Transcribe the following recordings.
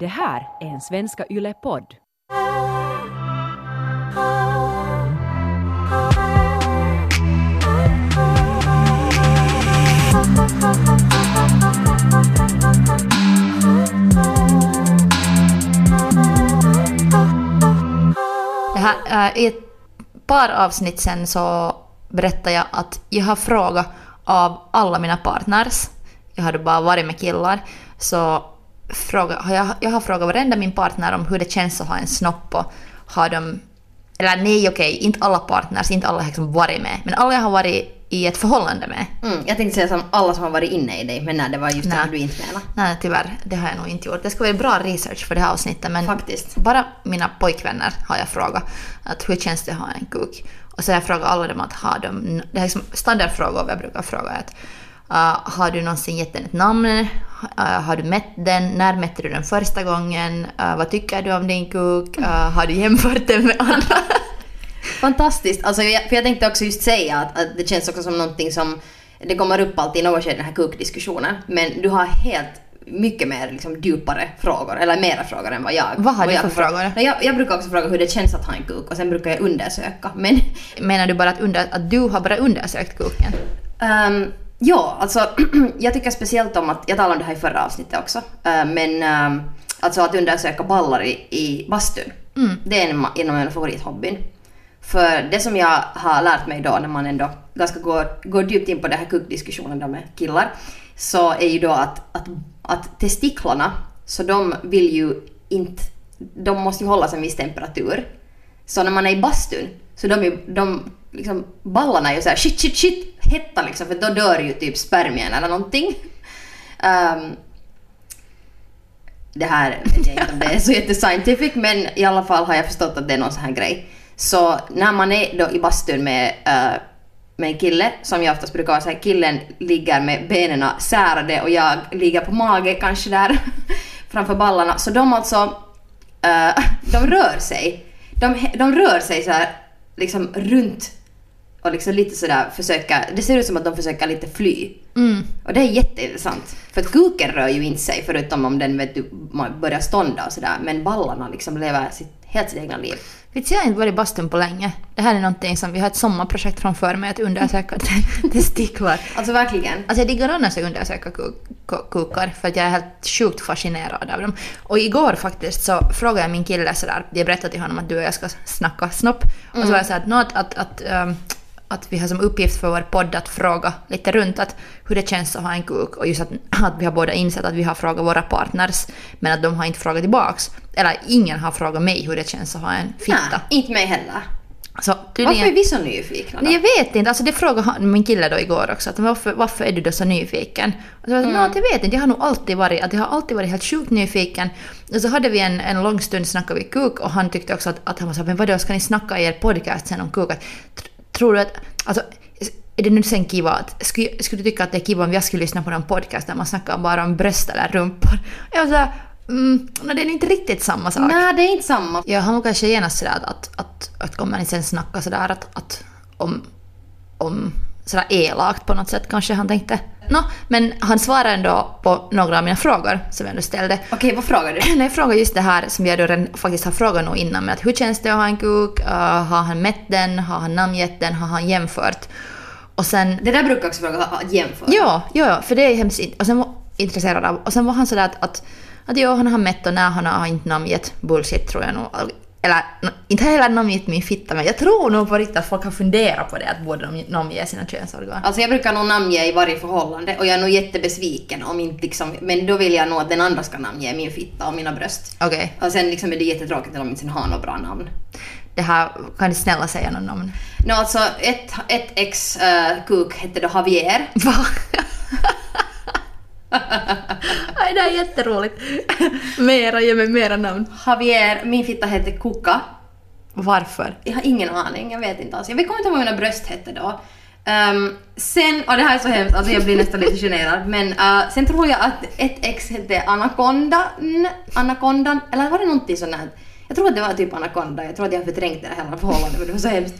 Det här är en Svenska Yle-podd. Det här, äh, I ett par avsnitt sen så berättade jag att jag har frågat av alla mina partners, jag hade bara varit med killar, så fråga, har jag, jag har frågat varenda min partner om hur det känns att ha en snopp och har de... Eller nej okej, inte alla partners, inte alla har liksom varit med, men alla jag har varit i ett förhållande med. Mm, jag tänkte säga som alla som har varit inne i dig, men nej, det var just Nej. det du inte menade. Nej tyvärr, det har jag nog inte gjort. Det ska vara bra research för det här avsnittet men Faktiskt. bara mina pojkvänner har jag frågat att hur känns det att ha en kuk? Och så har jag frågat alla dem att har de, det är liksom standardfrågor jag brukar fråga att uh, har du någonsin gett den ett namn? Uh, har du mätt den? När mätte du den första gången? Uh, vad tycker du om din kuk? Har du jämfört den med andra? Fantastiskt. Alltså, jag, för jag tänkte också just säga att, att det känns också som någonting som... Det kommer upp alltid i något skede den här kukdiskussionen. Men du har helt mycket mer liksom, djupare frågor, eller mera frågor än vad jag Vad har du för frågor? Nej, Jag, jag brukar också fråga hur det känns att ha en kuk och sen brukar jag undersöka. Men Menar du bara att, under, att du har bara undersökt kuken? Ehm, ja, alltså jag tycker speciellt om att, jag talade om det här i förra avsnittet också, Ehm, men um, alltså att undersöka ballar i, i bastun. Det är en, en av mina favorithobbyn. För det som jag har lärt mig då när man ändå ganska går, går djupt in på den här kukdiskussionen då med killar, så är ju då att, att, att testiklarna, så de vill ju inte, de måste ju hållas en viss temperatur. Så när man är i bastun, så de, de liksom, ballarna är ju såhär shit, shit, shit, hetta liksom, för då dör ju typ spermien eller någonting. Um, det här vet jag inte om det är så jättescientific, men i alla fall har jag förstått att det är någon sån här grej. Så när man är då i bastun med, uh, med en kille, som jag oftast brukar vara så här, killen ligger med benen särade och jag ligger på mage kanske där framför ballarna, så de alltså, uh, de rör sig. De, de rör sig så här liksom runt och liksom lite sådär försöka, det ser ut som att de försöker lite fly. Mm. Och det är jätteintressant. För att kuken rör ju inte sig förutom om den vet du, börjar stånda och sådär. Men ballarna liksom lever sitt, helt sitt egna liv. Vet jag har inte varit i bastun på länge. Det här är någonting som vi har ett sommarprojekt framför mig att undersöka te- testiklar. Alltså verkligen. Alltså jag diggar annars att undersöka ku- ku- kukar för att jag är helt sjukt fascinerad av dem. Och igår faktiskt så frågade jag min kille sådär, jag berättade till honom att du och jag ska snacka snopp. Och så var jag såhär att, att, att, att, ehm, att vi har som uppgift för vår podd att fråga lite runt att hur det känns att ha en kuk och just att, att vi har båda insett att vi har frågat våra partners men att de har inte frågat tillbaks. Eller ingen har frågat mig hur det känns att ha en fitta. Nej, inte mig heller. Så Varför är vi så nyfikna då? Jag vet inte. Alltså det frågade han, min kille då igår också. Att varför, varför är du då så nyfiken? Och så, mm. jag vet inte. Jag har nog alltid varit, att jag har alltid varit helt sjukt nyfiken. Och så hade vi en, en lång stund snackade vi kuk och han tyckte också att, att han var så men vadå, ska ni snacka i er podcast sen om kuk? Att, tror du att, alltså, är det nu sen kiva att, skulle, skulle du tycka att det är kiva om jag skulle lyssna på någon podcast där man snackar bara om bröst eller rumpor? Jag var såhär, mm, no, det är inte riktigt samma sak. Nej, det är inte samma. Ja, han var kanske genast sådär att, att, att, kommer ni sen snacka sådär att, att om, om sådär elakt på något sätt kanske han tänkte. Nå, men han svarade ändå på några av mina frågor som jag ändå ställde. Okej, vad frågar du? Jag frågade just det här som jag då redan faktiskt har frågat nog innan med att hur känns det att ha en kuk? Uh, har han mätt den? Har han namngett den? Har han jämfört? Och sen Det där brukar jag också fråga, ha- jämföra. Ja, ja, för det är hemskt och sen var intresserad av. Och sen var han sådär att, att, att ja, han har mätt och när han har inte namngett bullshit tror jag nog. Eller no, inte heller namngett min fitta men jag tror nog på riktigt att folk har funderat på det att borde de namnge sina könsorgan. Alltså jag brukar nog namnge i varje förhållande och jag är nog jättebesviken om inte liksom, men då vill jag nog att den andra ska namnge min fitta och mina bröst. Okej, Och sen liksom är det jättetråkigt om de inte har något bra namn. det här, kan du snälla säga någon namn? Nå alltså, ett, ett ex uh, kuk hette då Javier. Va? Det är jätteroligt. mera, ge mig mera namn. Javier, min fitta hette Kuka. Varför? Jag har ingen aning, jag vet inte alls. Jag vet kommer inte vad mina bröst hette då. Ehm, sen, och det här är så hemskt, alltså jag blir nästan lite generad, men uh, sen tror jag att ett ex hette Anacondan, Anacondan, eller var det någonting sånt här? Jag tror att det var typ Anaconda, jag tror att jag har förträngt det här hela förhållandet för det var så hemskt.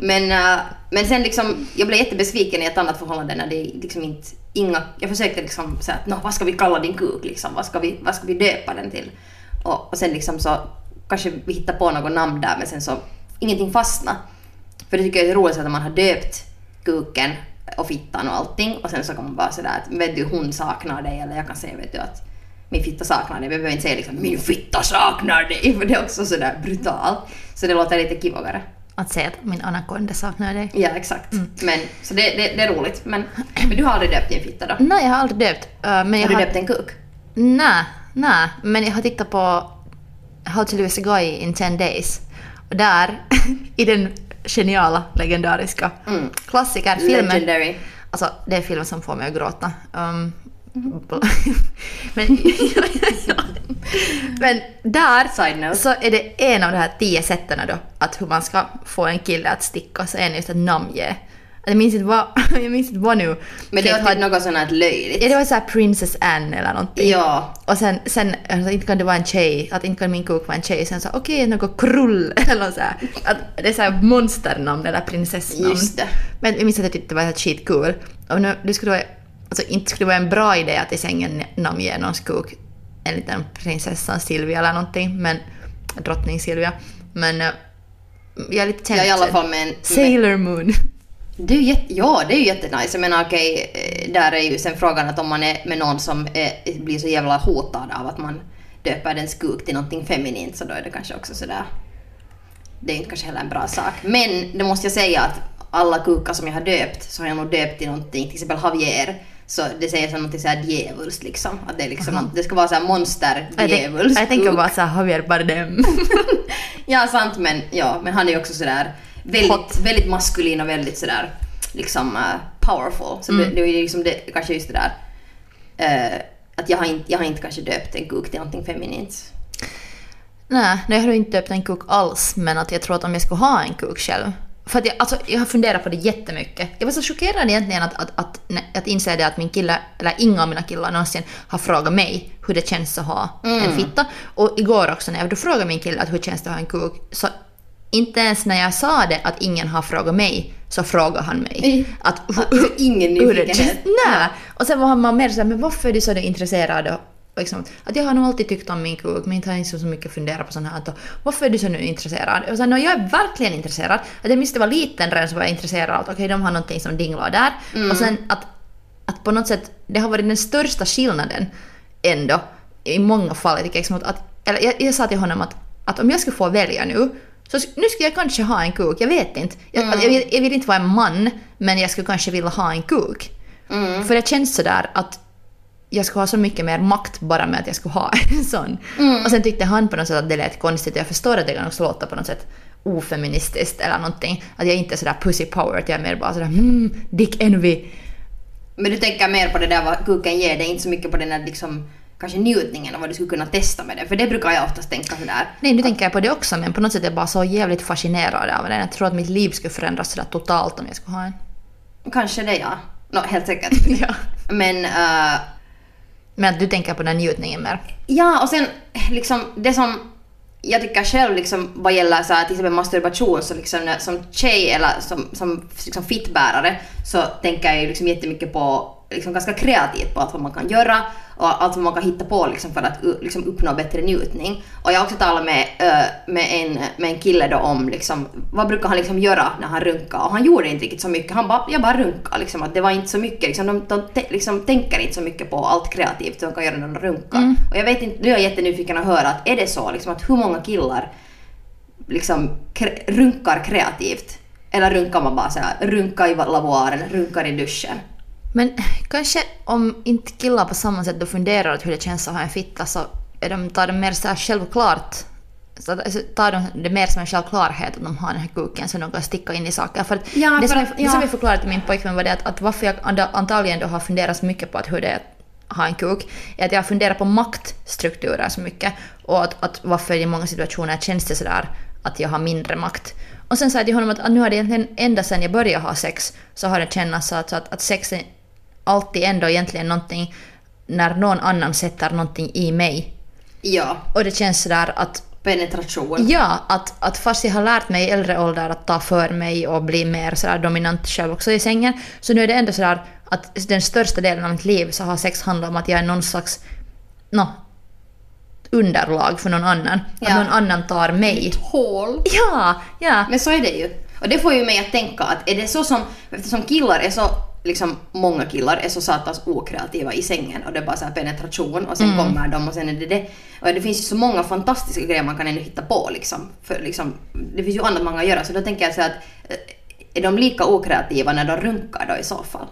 Men, uh, men sen liksom, jag blev jättebesviken i ett annat förhållande när det liksom inte, inga, jag försökte liksom säga att vad ska vi kalla din kuk liksom, vad ska vi, vad ska vi döpa den till? Och, och sen liksom så kanske vi hittar på något namn där men sen så ingenting fastna. För det tycker jag är roligt att man har döpt kuken och fittan och allting och sen så kan man bara sådär att vet du hon saknar dig eller jag kan säga vet du att min fitta saknar dig. Vi behöver inte säga liksom min fitta saknar dig för det är också sådär brutalt. Så det låter lite kivogare. Att säga att min anakonda saknar dig. Ja exakt. Men, så det, det, det är roligt. Men, men du har aldrig döpt din fitta då? Nej, jag har aldrig döpt. uh, men jag Har du har... döpt en kuk? Nej, nej. Men jag har tittat på How to lose a guy in 10 days. Och där, i den geniala, legendariska Mm. klassikerfilmen. Legendary. Alltså, det är filmen som får mig att gråta. Um, men, men där så är det en av de här tio sätten då, att hur man ska få en kille att sticka, så är det just att namnge. Jag minns inte vad, jag minns inte vad nu. Men det var typ hade- något sånt här löjligt. Ja, det var såhär Princess Anne eller någonting. Ja. Och sen, sen alltså, inte kan det vara en tjej, att inte kan min kuk vara en tjej. Sen så okej, något krull eller så här. Att det är såhär monsternamn eller prinsessnamn. Just det. Men jag minns att jag tyckte det var helt skitkul. Och nu, det skulle vara, alltså inte skulle det vara en bra idé att i sängen namnge någons kuk en liten prinsessan Silvia eller någonting. Men, drottning Silvia. Men eh, jag är lite Ja, i alla fall med en... Sailor Moon. det är jätte, ja, det är ju jättenice. Jag menar okej, eh, där är ju sen frågan att om man är med någon som är, blir så jävla hotad av att man döper dens kuk till någonting feminint så då är det kanske också sådär... Det är inte kanske heller en bra sak. Men det måste jag säga att alla kukar som jag har döpt så har jag nog döpt till någonting, till exempel Javier. Så det säger som någonting såhär djävulskt liksom. Att det, är liksom något, det ska vara såhär monster djävulskt jag tänker bara såhär Javier Bardem. Ja, sant men, ja, men han är ju också sådär väldigt, Hot. väldigt maskulin och väldigt sådär liksom uh, powerful. Så Mm. det, det är liksom det, kanske just det där eh, att jag har, inte, jag har inte kanske döpt en kuk till någonting feminint. Nej, jag har inte döpt en kuk alls, men att jag tror att om jag skulle ha en kuk själv. För att jag, alltså, jag har funderat på det jättemycket. Jag var så chockerad egentligen att, att, att, att inse det att min kille, eller inga av mina killar någonsin har frågat mig hur det känns att ha en fitta. Och igår också när jag då frågade min kille att hur känns det att ha en kuk, så inte ens när jag sa det att ingen har frågat mig, så frågade han mig. Mm. Att, Alltså, ingen hur det nyfikenhet. Nej! Och sen var man mer såhär, men varför är du så intresserad? Liksom, att jag har nog alltid tyckt om min kuk, men inte har så mycket funderat på sånt här. Och, varför är du så nu intresserad? Och sen, no, jag är verkligen intresserad. Att jag minns det var liten redan så var jag intresserad av att okej, de har någonting som dinglar där. Och sen att, att på något sätt, det har varit den största skillnaden ändå i många fall. Jag, liksom att, att, eller jag, jag sa till honom att, att om jag skulle få välja nu så nu skulle jag kanske ha en kuk, jag vet inte. Jag, att jag, vill, jag vill inte vara en man, men jag skulle kanske vilja ha en kuk. För det känns sådär att jag skulle ha så mycket mer makt bara med att jag skulle ha en sån. Och sen tyckte han på något sätt att det lät konstigt. Jag förstår att det kan också låta på något sätt ofeministiskt eller någonting. Att jag inte är sådär pussy power, att jag är mer bara sådär mm, dick envy. Men du tänker mer på det där vad kuken ger dig, inte så mycket på den där liksom kanske njutningen och vad du skulle kunna testa med det. För det brukar jag oftast tänka sådär. Nej, nu tänker jag på det också, men på något sätt är jag bara så jävligt fascinerad av den. Jag tror att mitt liv skulle förändras sådär totalt om jag skulle ha en. Kanske det ja. No, helt säkert. Ja. Men eh, men att du tänker på den njutningen mer. Ja, och sen liksom det som jag tycker själv liksom vad gäller så här, till exempel masturbation så liksom som tjej eller som, som liksom fittbärare så tänker jag ju liksom jättemycket på liksom ganska kreativt på allt vad man kan göra och allt vad man kan hitta på liksom för att liksom uppnå bättre njutning. Och jag har också talat med, med, en, med en kille då om liksom, vad brukar han liksom göra när han runkar och han gjorde inte riktigt så mycket. Han bara, jag bara runkar liksom att det var inte så mycket liksom, de, de liksom, tänker inte så mycket på allt kreativt de kan göra när de runkar. Och jag vet inte, nu är jag jättenyfiken att höra att är det så liksom att hur många killar liksom kre, runkar kreativt? Eller runkar man bara såhär, runka i lavoaren, runkar i duschen? Men kanske om inte killar på samma sätt då funderar att hur det känns att ha en fitta så är de, tar de mer så här självklart så så tar de det mer som en självklarhet att de har den här kuken så de kan sticka in i saker. För Ja, det, för som att- jag, det som ja. jag förklarade till min pojkvän var det att, att varför jag antagligen då har funderat så mycket på att hur det är att ha en kuk är att jag funderar på maktstrukturer så mycket och att, att varför i många situationer känns det sådär att jag har mindre makt. Och sen sa jag till honom att, att nu har det egentligen ända sedan jag började ha sex så har det känts så att, att, att sex är alltid ändå egentligen någonting när någon annan sätter någonting i mig. Ja, Och det känns sådär att penetration. Ja, att, att fast jag har lärt mig i äldre ålder att ta för mig och bli mer sådär dominant själv också i sängen, så nu är det ändå sådär att den största delen av mitt liv så har sex handlat om att jag är någon slags, no, underlag för någon annan. Ja. Att någon annan tar mig. Hål. Ja, ja. Men så är det ju. Och det får ju mig att tänka att är det så som, eftersom killar är så, liksom många killar är så satans okreativa i sängen och det är bara så här penetration och sen kommer de och sen är det det. Och det finns ju så många fantastiska grejer man kan ännu hitta på liksom. För liksom, det finns ju annat man kan göra så då tänker jag så att eh, är de lika okreativa när de runkar då i så fall?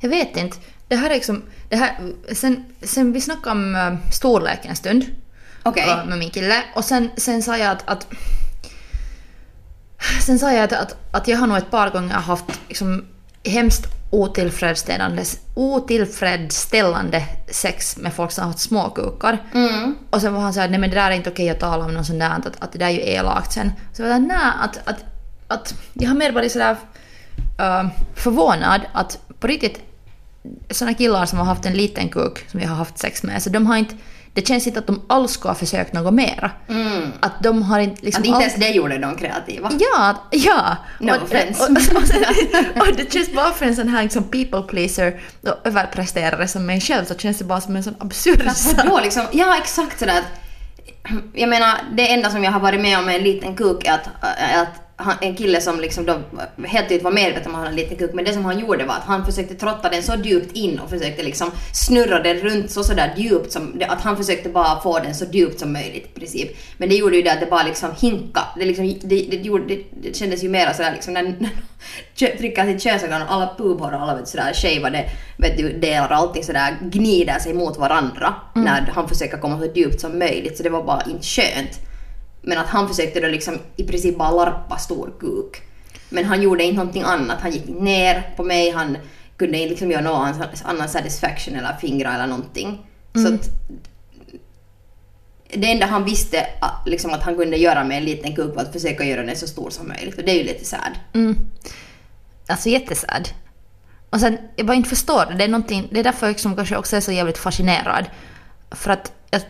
Jag vet inte. Det här är liksom... Det här, sen, sen vi snackade om uh, storlek en stund. Okej. uh, Med min kille. Och sen, sen sa jag att... att sen sa jag att, att, att jag har nog ett par gånger haft liksom, hemskt otillfredsställande, otillfredsställande sex med folk som har haft småkukar. Mm. Och sen var han såhär, nej men det där är inte okej att tala om något sånt där, att, att det där är ju elakt sen. Så jag var nej att, att, att jag har mer varit sådär uh, förvånad att på riktigt såna killar som har haft en liten kuk som jag har haft sex med, så de har inte, det känns inte att de alls skulle ha försökt något mera. Mm. Att de har inte liksom Att inte ens det gjorde de kreativa. Ja, ja. No och, offense. Och, och, och, det känns bara för en sån här liksom people pleaser och överpresterare som mig själv så känns det bara som en sån absurd vadå liksom? Ja exakt sådär Jag menar det enda som jag har varit med om med en liten kuk är att, att en kille som liksom då helt tydligt var medveten om att han hade en liten kuk men det som han gjorde var att han försökte trotta den så djupt in och försökte liksom snurra den runt så sådär djupt som att han försökte bara få den så djupt som möjligt i princip. Men det gjorde ju det att det bara liksom hinka. Det, liksom, det, det, gjorde, det, det kändes ju mera sådär liksom när, när trycker sitt könsorgan och alla pubhår och alla vet, sådär shavade vet du, delar och allting sådär gnider sig mot varandra när han försöker komma så djupt som möjligt så det var bara inte skönt. Men att han försökte då liksom i princip bara larpa stor kuk. Men han gjorde inte någonting annat. Han gick ner på mig, han kunde inte liksom göra någon annan satisfaction eller fingra eller någonting. Så att det enda han visste att, liksom, att han kunde göra med en liten kuk var att försöka göra den så stor som möjligt. Och det är ju lite sad. Mm. Alltså jättesad. Och sen, jag bara inte förstår det. Det är, någonting, det är därför jag liksom kanske också är så jävligt fascinerad. För att, jag,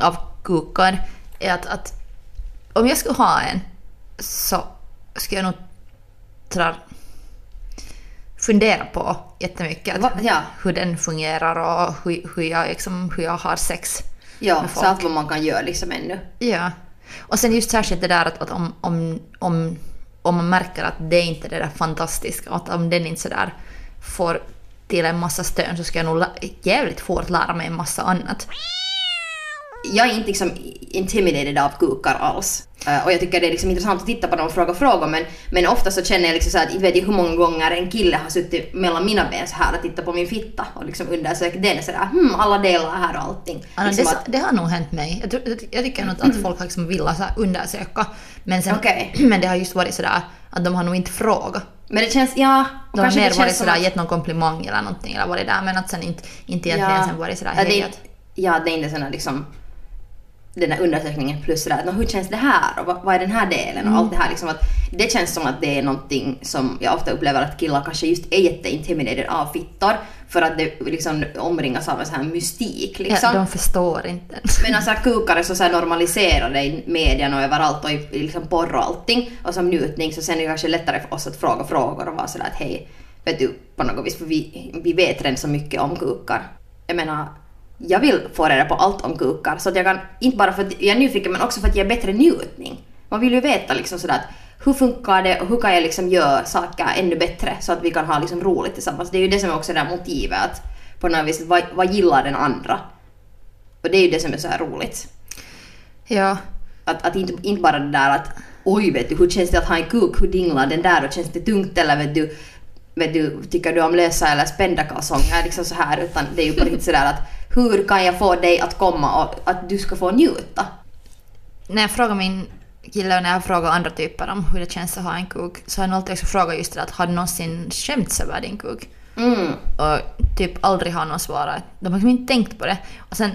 av kukar, är att, att om jag skulle ha en så skulle jag nog tror, fundera på jättemycket att Va? Ja. hur den fungerar och hur, hur, jag, liksom, hur jag har sex. Ja, Med så folk. allt vad man kan göra liksom ännu. Ja. Och sen just särskilt det där att, att om, om, om, om man märker att det inte är det där fantastiska, att om den inte sådär får till en massa stön så ska jag nog jävligt fort lära mig en massa annat. Jag är inte liksom intimidated av kukar alls. Eh, och jag tycker det är liksom intressant att titta på dem och fråga frågor men, men ofta så känner jag liksom så att jag vet inte hur många gånger en kille har suttit mellan mina ben så här och tittat på min fitta och liksom undersökt den sådär hmm alla delar här och allting. Ja, liksom det, att, det har nog hänt mig. Jag, tror- jag tycker nog att folk har liksom velat så undersöka. Men, sen, Okej. men det har just varit sådär att de har nog inte frågat. men det känns, ja, De har mer varit sådär, att, gett någon komplimang eller någonting eller varit där men att sen inte, inte egentligen sen varit sådär ja, det hej är, att- ja, det är inte här liksom den här undersökningen plus sådär, "Nå, hur känns det här och vad, vad är den här delen och allt det här liksom att det känns som att det är någonting som jag ofta upplever att killar kanske just är jätteintimidated av fittor för att det liksom omringas av en sån här mystik liksom. ja, de förstår inte. Men alltså kukar är så, så normaliserade i medierna och överallt och i liksom porr och allting och som njutning så sen är det kanske lättare för oss att fråga frågor och vara sådär att hej, vet du på något vis för vi, vi vet redan så mycket om kukar. Jag menar, jag vill få reda på allt om kukar så att jag kan, inte bara för att jag är nyfiken men också för att ge bättre njutning. Man vill ju veta liksom sådär att hur funkar det och hur kan jag liksom göra saker ännu bättre så att vi kan ha liksom roligt tillsammans. Det är ju det som är också det där motivet att på något vis, vad, vad gillar den andra? Och det är ju det som är så här roligt. Ja, Att, att inte, inte bara det där att oj vet du, hur känns det att ha en kuk, hur dinglar den där och känns det tungt eller vet du, vet du tycker du om lösa eller spända kalsonger liksom så här utan det är ju på riktigt sådär att hur kan jag få dig att komma och att du ska få njuta? när jag frågar min kille och när jag frågar andra typer om hur det känns att ha en kuk så har jag alltid också frågat just det att har du någonsin skämts över din kuk? Mm. Och typ aldrig har någon svarat. De har liksom inte tänkt på det. Och sen,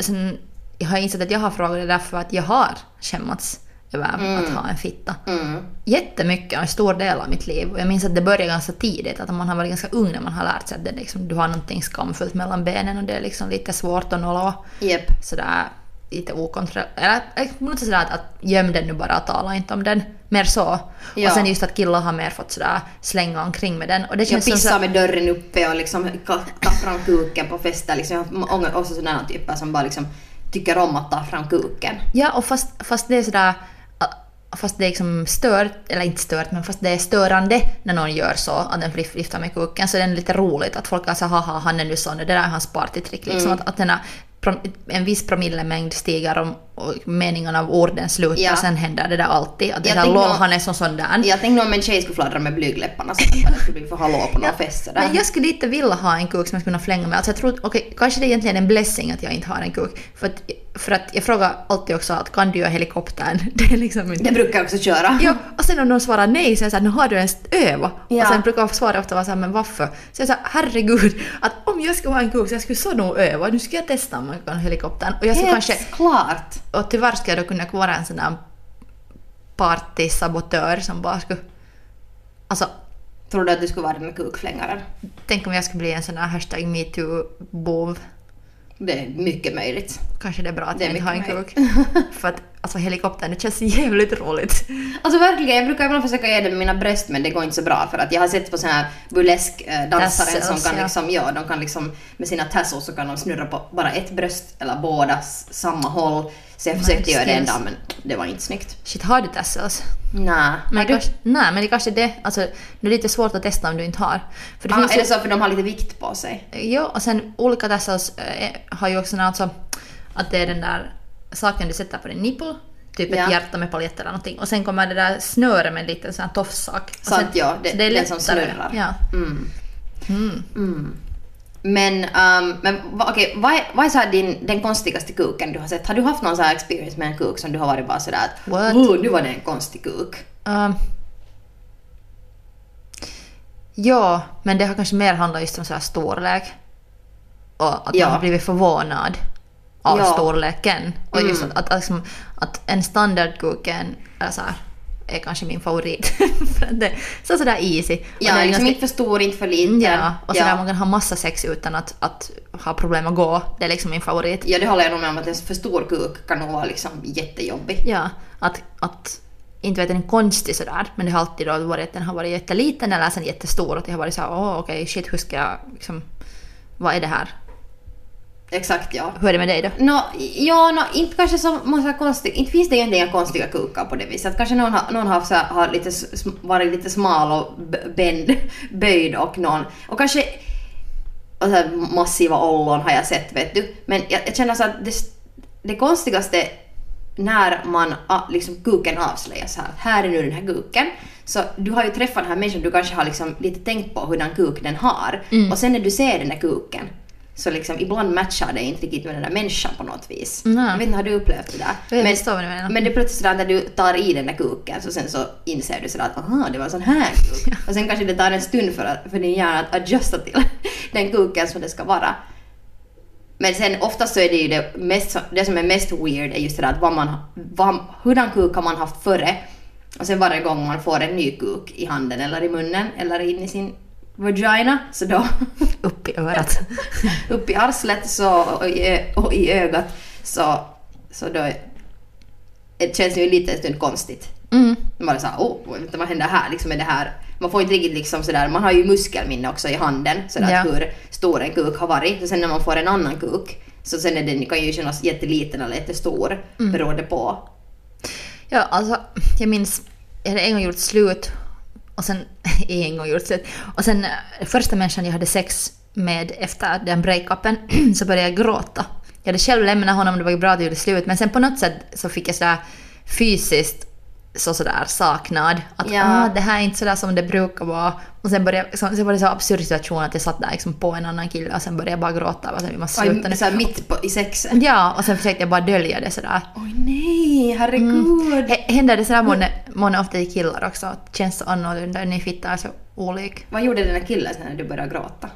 sen jag har insett att jag har frågat det därför att jag har skämmats över att ha en fitta. Mm. Jättemycket och en stor del av mitt liv. Och jag minns att det började ganska tidigt, att man har varit ganska ung när man har lärt sig att det liksom, du har någonting skamfullt mellan benen och det är liksom lite svårt att nolla Jep. sådär lite okontrollerat. Eller eller på något sätt sådär att, att göm den nu bara och tala inte om den. Mer så. Ja. Och sen just att killar har mer fått sådär slänga omkring med den. Och det Jag känns som pissar så, med dörren uppe och liksom tar fram kuken på fester. Liksom. Jag har också sådana typer som bara liksom tycker om att ta fram kuken. Ja, och fast, fast det är sådär... Fast det är liksom stört, eller inte stört, men fast det är störande när någon gör så, att den viftar med kuken, så är det lite roligt att folk är så haha, han är nu sån, det där är hans partytrick. Liksom, att, att den en viss promillemängd stiger om meningen av orden slutar, Ja. sen händer det där alltid. Att det är lol, nog- han är som sån där. Jag tänkte om en tjej skulle fladdra med blygdläpparna så att det skulle bli för hallå på någon fest sådär. Men jag skulle inte vilja ha en kuk som jag skulle kunna flänga med. Alltså jag tror, okej, kanske det är egentligen en blessing att jag inte har en kuk. För att, för att jag frågar alltid också att kan du göra helikoptern? Det är liksom inte... Det brukar jag också köra. Ja, och sen om någon svarar nej så är jag såhär, nu har du ens övat. Ja. Och sen brukar jag svara ofta vara såhär, men varför? Så jag säger herregud, att om jag skulle ha en kuk så jag skulle så nog öva. Nu ska jag testa om jag kan helikoptern. Och jag Helt kanske, klart. och tyvärr skulle jag då kunna vara en sån där partysabotör som bara skulle... Alltså, Tror du att du skulle vara den med kukflängaren? tänk om jag skulle bli en sån där hashtag metoo-bov. Det är mycket möjligt. Kanske det är bra att Det jag inte har en kuk. För att alltså helikoptern, det känns jävligt roligt. Alltså verkligen, jag brukar ibland försöka ge det med mina bröst men det går inte så bra för att jag har sett på såna här burlesk-dansare som Tassels, kan ja. liksom, ja, de kan liksom med sina tassels så kan de snurra på bara ett bröst eller båda samma håll. Så jag försökte göra det en dag men det var inte snyggt. Shit, har du tassels? Nej. Men Har du? kanske, nej, men det kanske är det. Alltså, det är lite svårt att testa om du inte har. För det Ah, finns är ju, det så för de har lite vikt på sig? Ja, och sen olika tassels eh, har ju också alltså att det är den där saken du sätter på din nipple, typ Ja. ett hjärta med paljett eller någonting. Och sen kommer det där snöret med en liten sån här tofssak. Sant, ja. Det- så det är den som lättare. snurrar. Ja. Mm. Mm. Mm. Men, um, men okej, vad är, vad är så din, den konstigaste kuken du har sett? Har du haft någon så här experience med en kuk som du har varit bara sådär att What? oh, nu var det en konstig kuk? Ehm. ja, men det har kanske mer handlat just om så här storlek. Och att Ja. man har blivit förvånad av Ja. storleken. Och just Mm. att, att, liksom, att en standardkuken är, så här, är kanske min favorit. för det är så sådär easy. Och Ja, liksom ganska- inte för stor, inte för liten. Ja, och så ja. där man kan ha massa sex utan att, att ha problem att gå. Det är liksom min favorit. ja, det håller jag nog med om att en för stor kuk kan nog vara liksom jättejobbig. Ja, att, att inte vet den är konstig sådär, men det har alltid då varit att den har varit jätteliten eller sen jättestor. Att jag har varit såhär, åh okej, shit, hur ska jag liksom, vad är det här? Exakt, ja. Hur är det med dig då? Nå, ja, nå, inte kanske så massa konstigt, inte finns det egentligen konstiga kukar på det viset. Kanske någon har, någon har, så har lite, varit lite smal och bänd, böjd och någon, och kanske och så här massiva ollon har jag sett vet du. Men jag, jag känner så att det, det konstigaste när man liksom kuken avslöjas här, här är nu den här kuken. Så du har ju träffat den här människan, du kanske har liksom lite tänkt på hur den kuk den har. Mm. Och sen när du ser den där kuken så liksom ibland matchar det inte riktigt med den där människan på något vis. Nej. Jag vet inte, har du upplevt det där? Jag Men, förstår vad du menar. men det är plötsligt sådär när du tar i den där kuken så sen så inser du sådär att aha, det var en sån här kuk. Och sen kanske det tar en stund för, att, för din hjärna att adjusta till den kuken som det ska vara. Men sen oftast så är det ju det, mest, det som är mest weird är just det där att vad man, vad, hurdan kuk har man haft före och sen varje gång man får en ny kuk i handen eller i munnen eller in i sin vagina så då Upp i örat. upp i arslet så, och, i, och i ögat så, så då det känns ju lite en stund konstigt. Mm. Man bara såhär, åh, vänta, vad händer här? Liksom är det här? Man får inte riktigt liksom sådär, man har ju muskelminne också i handen sådär Ja. hur stor en kuk har varit. Så sen när man får en annan kuk så sen är den kan ju kännas jätteliten eller jättestor Mm. beroende på. Ja, alltså jag minns, jag hade en gång gjort slut och sen, en gång gjort slut, och sen eh, första människan jag hade sex med efter den breakupen så började jag gråta. Jag hade själv lämnat honom, det var ju bra att det gjorde slut, men sen på något sätt så fick jag sådär fysiskt så sådär saknad. Att Ja. ah, det här är inte sådär som det brukar vara. Och sen, började, jag- så, sen var det så absurd situation att jag satt där liksom på en annan kille och sen började jag bara gråta. Och sen, vi måste sluta nu. Såhär mitt på, i sexen. Ja, och sen försökte jag bara dölja det sådär. Oj nej, herregud. H- Händer det sådär månne, månne ofta i killar också? Att känns så annorlunda? Ni fittar så olik. Vad gjorde den där killen sen när du började gråta?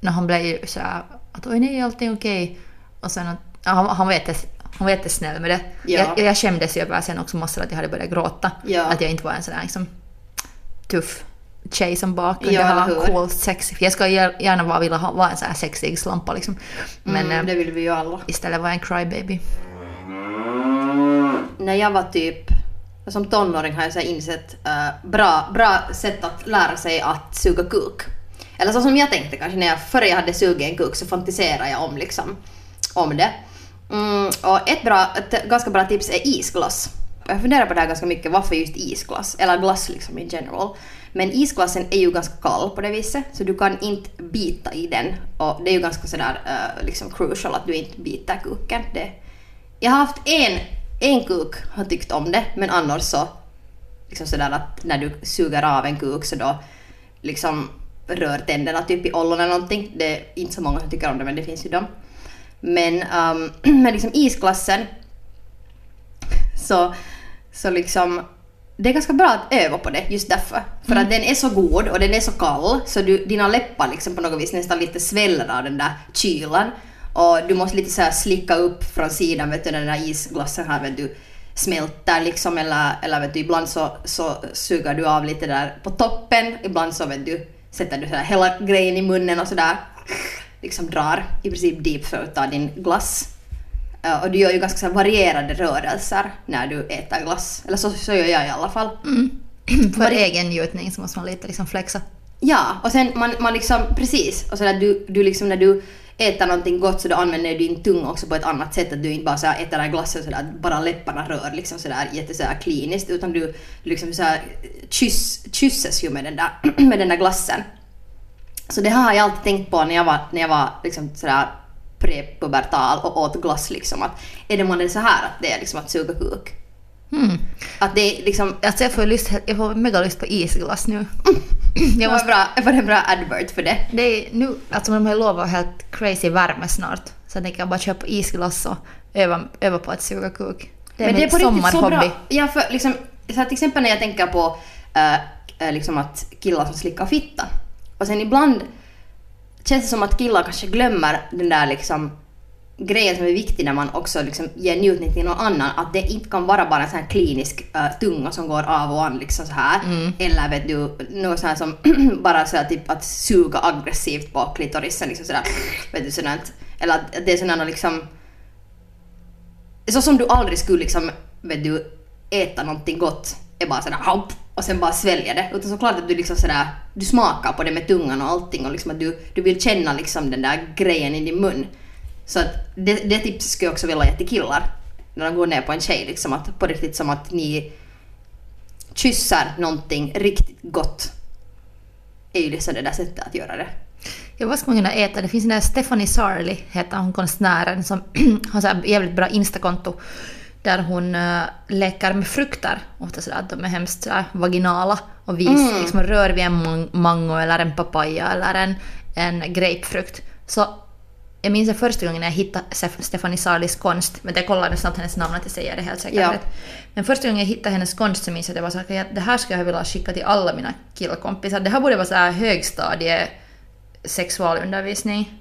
När han blev ju såhär att oj nej, allting är okej. Och sen att, ja, han, han, var jättes, han var jättesnäll med det. Ja. Jag, jag skämdes ju över sen också massor att jag hade börjat gråta. Ja. Att jag inte var en sån där liksom tuff tjej som bara kunde Ja, ha cool sex. För jag gär- gärna bara vilja ha, vara en sån här sexig slampa liksom. Men mm, eh, det vill vi ju alla. istället var jag en crybaby. när jag var typ, som tonåring har jag så insett uh, bra, bra sätt att lära sig att suga kuk. Eller så som jag tänkte kanske när jag, före jag hade sugit en kuk så fantiserade jag om liksom, om det. Mm, och ett, bra, ett ganska bra tips är isglass. Jag funderar på det här ganska mycket, varför just isglass? Eller glass liksom in general. Men isglassen är ju ganska kall på det viset, så du kan inte bita i den. Och det är ju ganska sådär uh, liksom crucial att du inte biter kuken. Det. Jag har haft en, en kuk har tyckt om det, men annars så liksom sådär att när du suger av en kuk så då liksom rör tänderna typ i ollon eller någonting. Det är inte så många som tycker om det men det finns ju dem. Men um, med liksom isglassen så, så liksom det är ganska bra att öva på det just därför. För Mm. att den är så god och den är så kall så du, dina läppar liksom på något vis nästan lite sväller av den där kylan. Och du måste lite så slicka upp från sidan vet du när den där isglassen här vet du smälter liksom eller, eller vet du ibland så, så suger du av lite där på toppen. Ibland så vet du sätter du så här hela grejen i munnen och sådär liksom drar i princip deep throat av din glass. Eh, Och du gör ju ganska varierade rörelser när du äter glass. Eller så, så gör jag i alla fall. För egen njutning så måste man lite liksom flexa. Ja, och sen man, man liksom, precis. Och så där, du, du liksom när du äter någonting gott så då använder du din tunga också på ett annat sätt. Att du inte bara så här äter den här glassen så där, bara läpparna rör liksom så där jätte så här kliniskt. Utan du liksom så här kyss, kysses ju med den, där, med den där glassen. Så det har jag alltid tänkt på när jag var, när jag var liksom så där prepubertal och åt glass liksom. Att är det man är så här att det är liksom att suga kuk? Mm. Att det är liksom... Alltså jag får, lust, jag får mega lust på isglass nu. Det jag var, måste, bra, var en bra advert för det. det är nu, alltså de har lovat helt crazy värme snart. Så jag tänker bara köpa isglass och öva, öva på att suga kuk. Det är Men det är min på så sommarhobby. bra. Ja, för liksom, så till exempel när jag tänker på äh, liksom att killar som slickar fitta. Och sen ibland känns det som att killar kanske glömmer den där liksom grejen som är viktig när man också liksom ger njutning till någon annan. Att det inte kan vara bara en sån här klinisk äh, tunga som går av och an liksom så här. Eller vet du, något sånt här som bara så här, typ att suga aggressivt på klitorisen liksom sådär. Vet du sådant. Eller att det är sådana liksom så som du aldrig skulle liksom, vet du, äta någonting gott är bara sådär hopp och sen bara svälja det. Utan såklart att du liksom sådär, du smakar på det med tungan och allting och liksom att du, du vill känna liksom den där grejen i din mun. Så att det, det tipset skulle jag också vilja ge till killar. När de går ner på en tjej liksom att på riktigt som att ni kyssar någonting riktigt gott. Är ju liksom det där sättet att göra det. Ja, vad ska man kunna äta? Det finns den där Stephanie Sarli, heter hon konstnären, som har så jävligt bra instakonto där hon uh, leker med frukter. Ofta sådär att de är hemskt vaginala och vis, Mm. liksom rör vid en man- mango eller en papaya eller en, en grapefrukt. Så jag minns den första gången jag hittade Stef- Stephanie Sarlis konst, men jag kollar nu snabbt hennes namn att jag säger det helt säkert Ja. Men första gången jag hittade hennes konst så minns jag att jag var så här, det här skulle jag vilja skicka till alla mina killkompisar. Det här borde vara så här högstadie sexualundervisning.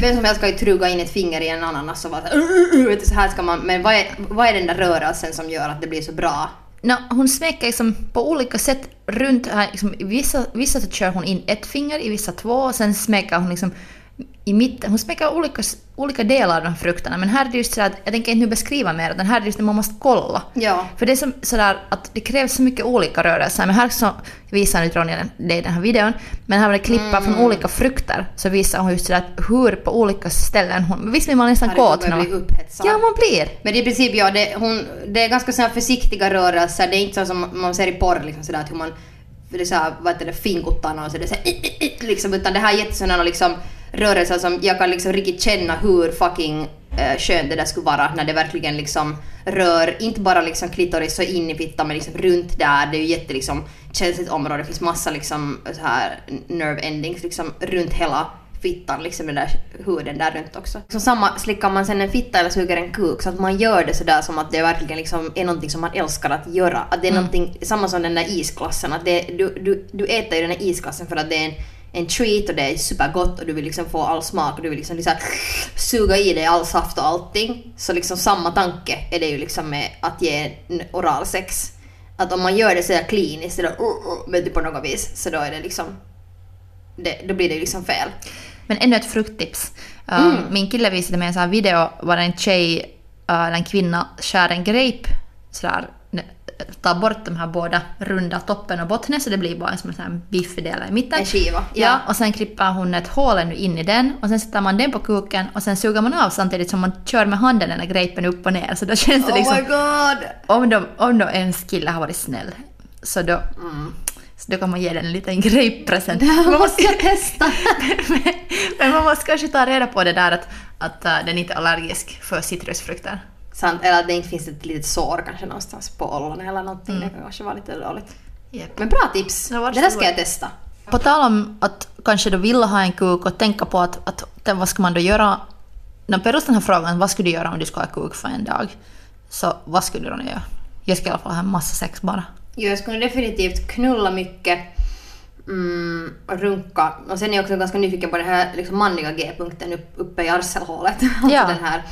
Vem som helst ska ju truga in ett finger i en ananas och vara såhär, "Uh, uh, uh", du, så här ska man, men vad är, vad är den där rörelsen som gör att det blir så bra? No, hon smeker liksom på olika sätt runt här. Liksom, vissa, vissa så kör hon in ett finger, i vissa två. Och sen smeker hon liksom i mitten. Hon smeker olika, olika delar av de här frukterna. Men här är det just så att jag tänker inte nu beskriva mer, utan här är det just att man måste kolla. Ja. För det är som, sådär att det krävs så mycket olika rörelser. Men här så visar nu Ronja det i den här videon. Men här var det klippar från Mm. olika frukter. Så visar hon just sådär hur på olika ställen hon... Visst blir man nästan kåt man... upphetsad. Ja, man blir. Men det är i princip, ja, det, hon, det är ganska här försiktiga rörelser. Det är inte så som man ser i porr, liksom sådär att hur man, det är såhär, vad heter det, fingottarna och så det är liksom, utan det här är jättesådana liksom rörelser som jag kan liksom riktigt känna hur fucking eh, skönt det där skulle vara när det verkligen liksom rör, inte bara liksom klitoris och in i fittan men liksom runt där. Det är ju jätte liksom känsligt område. Det finns massa liksom så här nerve endings liksom runt hela fittan, liksom den där huden där runt också. Så samma slickar man sen en fitta eller suger en kuk så att man gör det sådär som att det verkligen liksom är någonting som man älskar att göra. Att det är någonting, samma som den där isglassen, att det, du, du, du äter ju den där isglassen för att det är en, en treat och det är supergott och du vill liksom få all smak och du vill liksom, liksom suga i dig all saft och allting. Så liksom samma tanke är det ju liksom med att ge oralsex. Att om man gör det sådär kliniskt, sådär, uh, uh, du, på något vis, så då är det liksom det, då blir det ju liksom fel. Men ännu ett frukttips. Um, Min kille visade mig en sån här video var en tjej uh, en kvinna skär en grape sådär, tar bort de här båda runda toppen och botten så det blir bara en en sån här biffig del i mitten. En skiva, Ja. ja. och sen klipper hon ett hål ännu in i den och sen sätter man den på kuken och sen suger man av samtidigt som man kör med handen den här grapen upp och ner. Så då känns det Oh liksom... my god! om, de, om då ens kille har varit snäll så då, Mm. så då kan man ge den en liten här Man måste testa! men, men man måste kanske ta reda på det där att, att äh, den inte är allergisk för citrusfrukter. Sant, eller att det inte finns ett litet sår kanske någonstans på ollonet eller någonting. Det kan kanske vara lite dåligt. Yep. Men bra tips! Det där ska jag testa. På tal om att kanske då vilja ha en kuk och tänka på att, att vad ska man då göra? När Perus den här frågan, vad skulle du göra om du skulle ha kuk för en dag? Så vad skulle du då göra? Jag skulle i alla fall ha en massa sex bara. Jo, jag skulle definitivt knulla mycket mm, och runka. Och sen är jag också ganska nyfiken på den här liksom manliga G-punkten upp, uppe i arselhålet. alltså Ja. den här,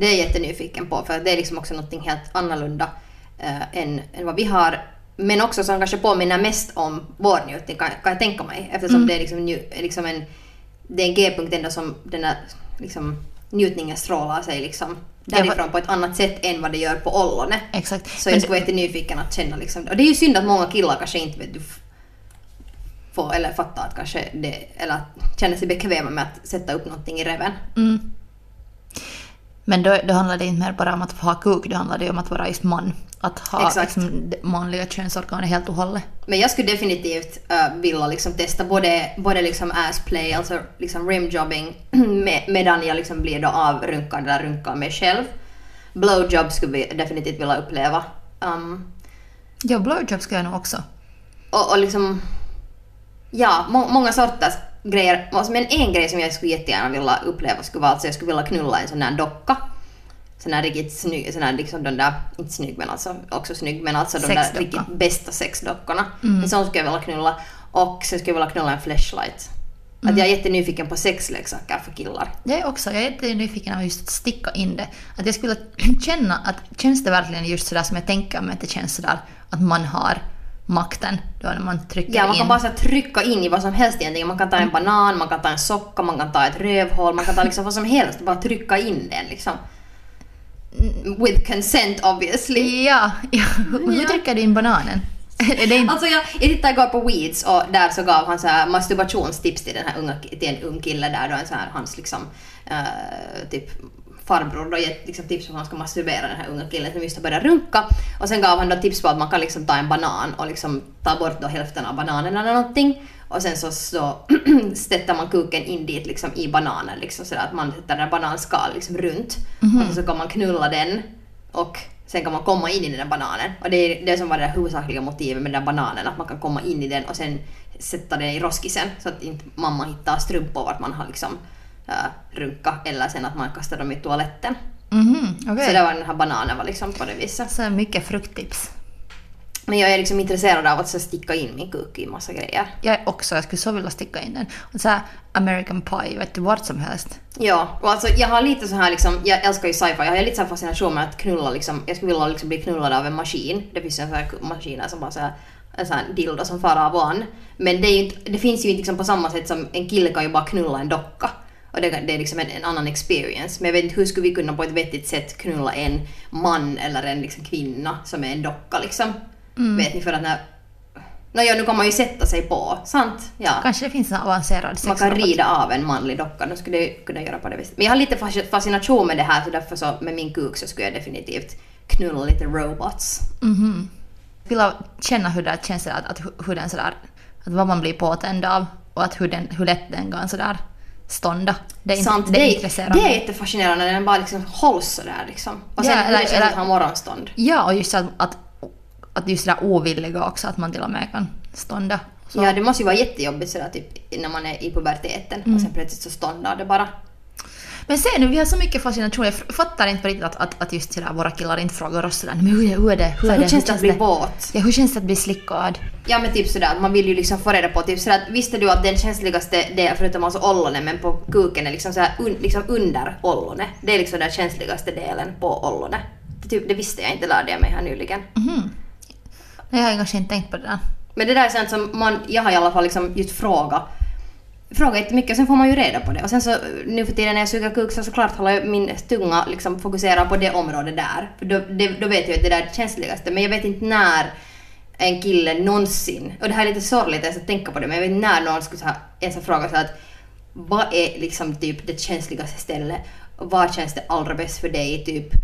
det är jag jättenyfiken på för det är liksom också någonting helt annorlunda eh, än, än vad vi har. Men också som kanske påminner mest om vår njutning kan, kan jag tänka mig. Eftersom det är liksom, liksom en, det är en G-punkt ändå som den här liksom, njutningen strålar sig liksom därifrån på ett annat sätt än vad det gör på ollonet. Exakt. Så jag skulle vara jättenyfiken att känna liksom. Och det är ju synd att många killar kanske inte vet du får eller fattar att kanske det, eller känner sig bekväma med att sätta upp någonting i reven. Mm. Men då, då handlar det inte mer bara om att ha kuk, det handlar det om att vara just man. Att ha Exakt. liksom, manliga könsorganet helt och hållet. Men jag skulle definitivt uh, vilja liksom testa både, både liksom assplay, alltså liksom rimjobbing, med, medan jag liksom blir då avrunkad eller runkar mig själv. Blowjob skulle vi definitivt vilja uppleva. Um, Ja, blowjob ska jag nog också. och, och liksom... Ja, må, många sorters grejer. Alltså, Men en grej som jag skulle jättegärna vilja uppleva skulle vara att jag skulle vilja knulla en sån här docka. Sån här riktigt snygg, sån här liksom den där, inte snygg men alltså också snygg men alltså de där riktigt bästa sexdockorna. En sån skulle jag vilja knulla. Och sen skulle jag vilja knulla en flashlight. Att jag är jättenyfiken på sexleksaker för killar. Jag är också, jag är jättenyfiken av just att sticka in det. Att jag skulle känna att, känns det verkligen just sådär som jag tänker mig att det känns sådär att man har makten då när man trycker Ja, man in. kan bara så trycka in i vad som helst egentligen. Man kan ta en banan, man kan ta en socka, man kan ta ett rövhål, man kan ta liksom vad som helst. Bara trycka in den liksom. With consent obviously. Ja, ja. Hur, Ja. trycker du in bananen? inte... Alltså jag, jag tittade igår på Weeds och där så gav han så här masturbationstips till, den här unga, till en ung kille där då en så här hans liksom eh, typ farbror då gett liksom tips på hur han ska masturbera den här unga killen som just har börjat runka. Och sen gav han då tips på att man kan liksom ta en banan och liksom ta bort då hälften av bananen eller någonting. Och sen så, så sätter man kuken in dit liksom i bananen liksom sådär att man sätter här bananskal liksom runt. Och sen så kan man knulla den och sen kan man komma in i den där bananen. Och det är det som var det där huvudsakliga motivet med den där bananen, att man kan komma in i den och sen sätta den i roskisen så att inte mamma hittar strumpor vart man har liksom äh, runka eller sen att man kastar dem i toaletten. Mhm, okej. Så det var den här bananen var liksom på det viset. Så mycket frukttips. Men jag är liksom intresserad av att så sticka in min kuk i massa grejer. Jag också, jag skulle så vilja sticka in den. Och så här American Pie, vet du, vart som helst. Ja, och alltså jag har lite så här liksom, jag älskar ju sci-fi, jag har lite så här fascination med att knulla liksom, jag skulle vilja liksom bli knullad av en maskin. Det finns ju sån här maskin som bara så här, en sån dildo som far av an. Men det, inte, det finns ju inte liksom på samma sätt som en kille kan ju bara knulla en docka. Och det, det är liksom en, en annan experience. Men jag vet inte hur skulle vi kunna på ett vettigt sätt knulla en man eller en liksom kvinna som är en docka liksom. Vet ni för att när... Nåja, nu kan man ju sätta sig på, sant? Ja. Kanske det finns en avancerad Man kan sexrobot. rida av en manlig docka, då skulle jag kunna göra på det viset. Men jag har lite fasc- fascination med det här så därför så med min kuk så skulle jag definitivt knulla lite robots. Mhm. Vill känna hur det känns att, att hur den sådär, att vad man blir påtänd av och att hur, den, hur lätt den kan sådär stånda. Det, är inte- Sant, det, det, intresserar det är jättefascinerande när den bara liksom hålls sådär liksom. Och sen Ja, eller- eller- att ha morgonstånd. Ja, och just att, att, att just det där ovilliga också, att man till och med kan stånda. Så. Ja, det måste ju vara jättejobbigt sådär typ när man är i puberteten Mm. och sen plötsligt så ståndar det bara. Men se nu, vi har så mycket fascination. Jag fattar inte på riktigt att, att, att just sådär, våra killar inte frågar oss sådär, men hur hur är det? Hur, är Hur det? känns det att bli våt? Ja, hur känns det att bli slickad? Ja men typ sådär, man vill ju liksom få reda på typ sådär visste du att den känsligaste delen förutom alltså ollonet men på kuken är liksom såhär un, liksom under ollonet. Det är liksom den känsligaste delen på ollonet. Det, typ, det visste jag inte, lärde jag mig här nyligen. Nej, Jag har kanske inte tänkt på det där. Men det där är sånt som man, jag har i alla fall liksom just frågat fråga inte mycket, sen får man ju reda på det. Och sen så nu för tiden när jag suger kuk så såklart håller jag min tunga liksom fokuserad på det området där. För då, det, då vet jag att det där är det känsligaste. Men jag vet inte när en kille någonsin, och det här är lite sorgligt att tänka på det, men jag vet inte när någon skulle så ens ha frågat så att vad är liksom typ det känsligaste stället? Och Vad känns det allra bäst för dig? Typ,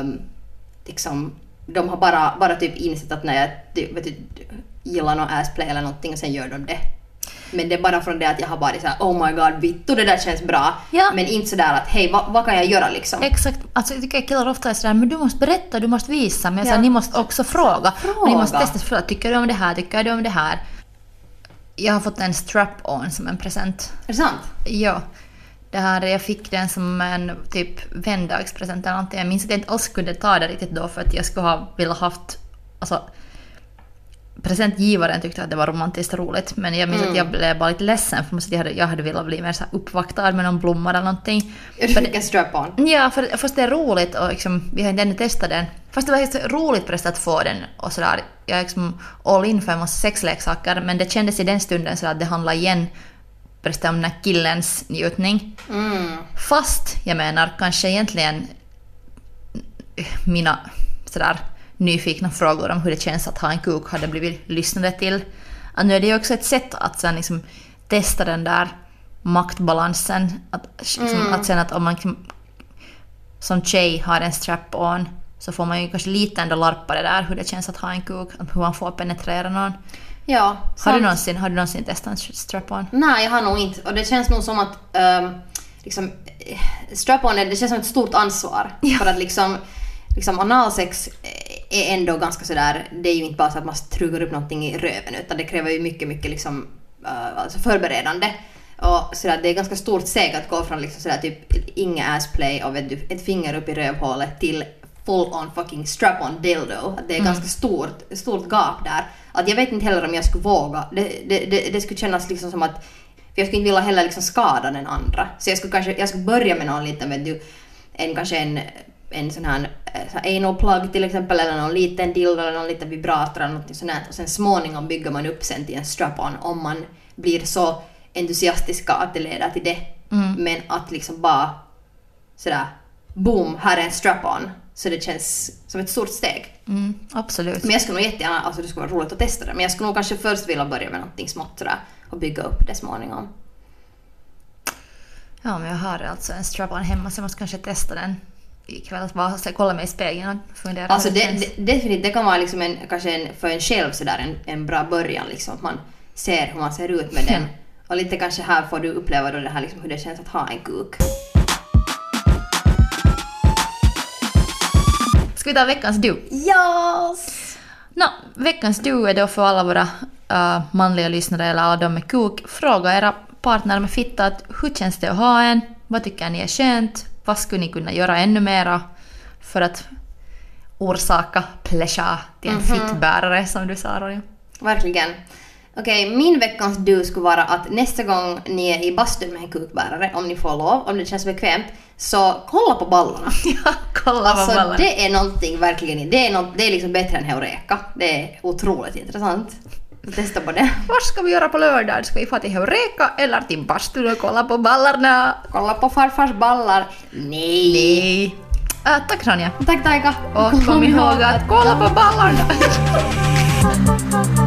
um, liksom, de har bara, bara typ insett att när jag typ, vet du, gillar någon assplay eller någonting och sen gör de det. Men det är bara från det att jag har varit såhär oh my god vittu det där känns bra. Ja. Men inte sådär att hej vad, vad kan jag göra liksom? Exakt. Alltså, jag tycker killar ofta är sådär, men du måste berätta, du måste visa. Men jag Ja. säger, ni måste också fråga. Fråga. Och ni måste testa, fråga, tycker du om det här, tycker du om det här? Jag har fått en strap-on som en present. Är det sant? Ja. Det här, jag fick den som en typ vändagspresent eller någonting. Jag minns att jag inte alls kunde ta det riktigt då för att jag skulle ha velat haft... Alltså, presentgivaren tyckte att det var romantiskt roligt men jag minns att jag blev bara lite ledsen för jag hade, jag hade velat bli mer så uppvaktad med någon blomma eller någonting. För fick en strap-on. Ja, för, fast det är roligt och liksom, vi har inte ännu testat den. Fast det var helt roligt förresten att få den och sådär. Jag är liksom all in för en massa sexleksaker men det kändes i den stunden så att det handlar igen förresten om den här killens njutning. Mm. Fast jag menar kanske egentligen mina sådär nyfikna frågor om hur det känns att ha en kuk hade blivit lyssnade till. Att nu är det ju också ett sätt att sen liksom testa den där maktbalansen. Att, liksom, att sen att om man liksom, som tjej har en strap-on så får man ju kanske lite ändå larpa det där hur det känns att ha en kuk, hur man får penetrera någon. Ja. Har du, någonsin, har du någonsin testat strap-on? Nej, jag har nog inte. Och det känns nog som att um, liksom, eh, strap-on, det känns som ett stort ansvar. Ja. För att liksom, liksom analsex är ändå ganska sådär, det är ju inte bara så att man trugar upp någonting i röven utan det kräver ju mycket, mycket liksom, uh, alltså förberedande. Och sådär, det är ganska stort steg att gå från liksom sådär, typ inga assplay och vet ett finger upp i rövhålet till full on fucking strap-on dildo. Att det är ganska stort, stort gap där. Att jag vet inte heller om jag skulle våga. Det, det, det, det skulle kännas liksom som att för jag skulle inte vilja heller liksom skada den andra. Så jag skulle kanske jag skulle börja med någon liten, vet du, en, kanske en, en sån här, eh, så här anal plug till exempel, eller någon liten dildo eller någon liten vibrator eller något sånt här. Och sen småningom bygger man upp sen till en strap-on om man blir så entusiastiska att det leder till det. Men att liksom bara sådär, boom, här är en strap-on. Så det känns som ett stort steg. Mm, absolut. Men jag skulle nog jättegärna, alltså det skulle vara roligt att testa det, men jag skulle nog kanske först vilja börja med någonting smått sådär och bygga upp det småningom. Ja, men jag har alltså en strap-on hemma så jag måste kanske testa den ikväll. Att bara kolla mig i spegeln och fundera Alltså det, det, definitivt, det kan vara liksom en, kanske en, för en själv sådär en, en bra början liksom, att man ser hur man ser ut med den. Och lite kanske här får du uppleva då det här liksom hur det känns att ha en kuk. Ska vi ta veckans du? Yes! Nå, veckans du är då för alla våra äh, manliga lyssnare eller alla de med kuk. Fråga era partner med fitta att hur känns det att ha en? Vad tycker ni är skönt? Vad skulle ni kunna göra ännu mera för att orsaka pleasure till en fittbärare som du sa Ronja? Verkligen. Okej, min veckans du skulle vara att nästa gång ni är i bastun med en kukbärare, om ni får lov, om det känns bekvämt, så kolla på ballarna. Ja, kolla Alltså ballarna. det är någonting verkligen, det är, något, det är liksom bättre än Heureka. Det är otroligt intressant. Testa på det. Vad ska vi göra på lördag? Ska vi få till Heureka eller till bastun och kolla på ballarna? Kolla på farfars ballar. Nej! Nej. Äh, tack Ronja. Tack Taika! Och kom ihåg att kolla på ballarna!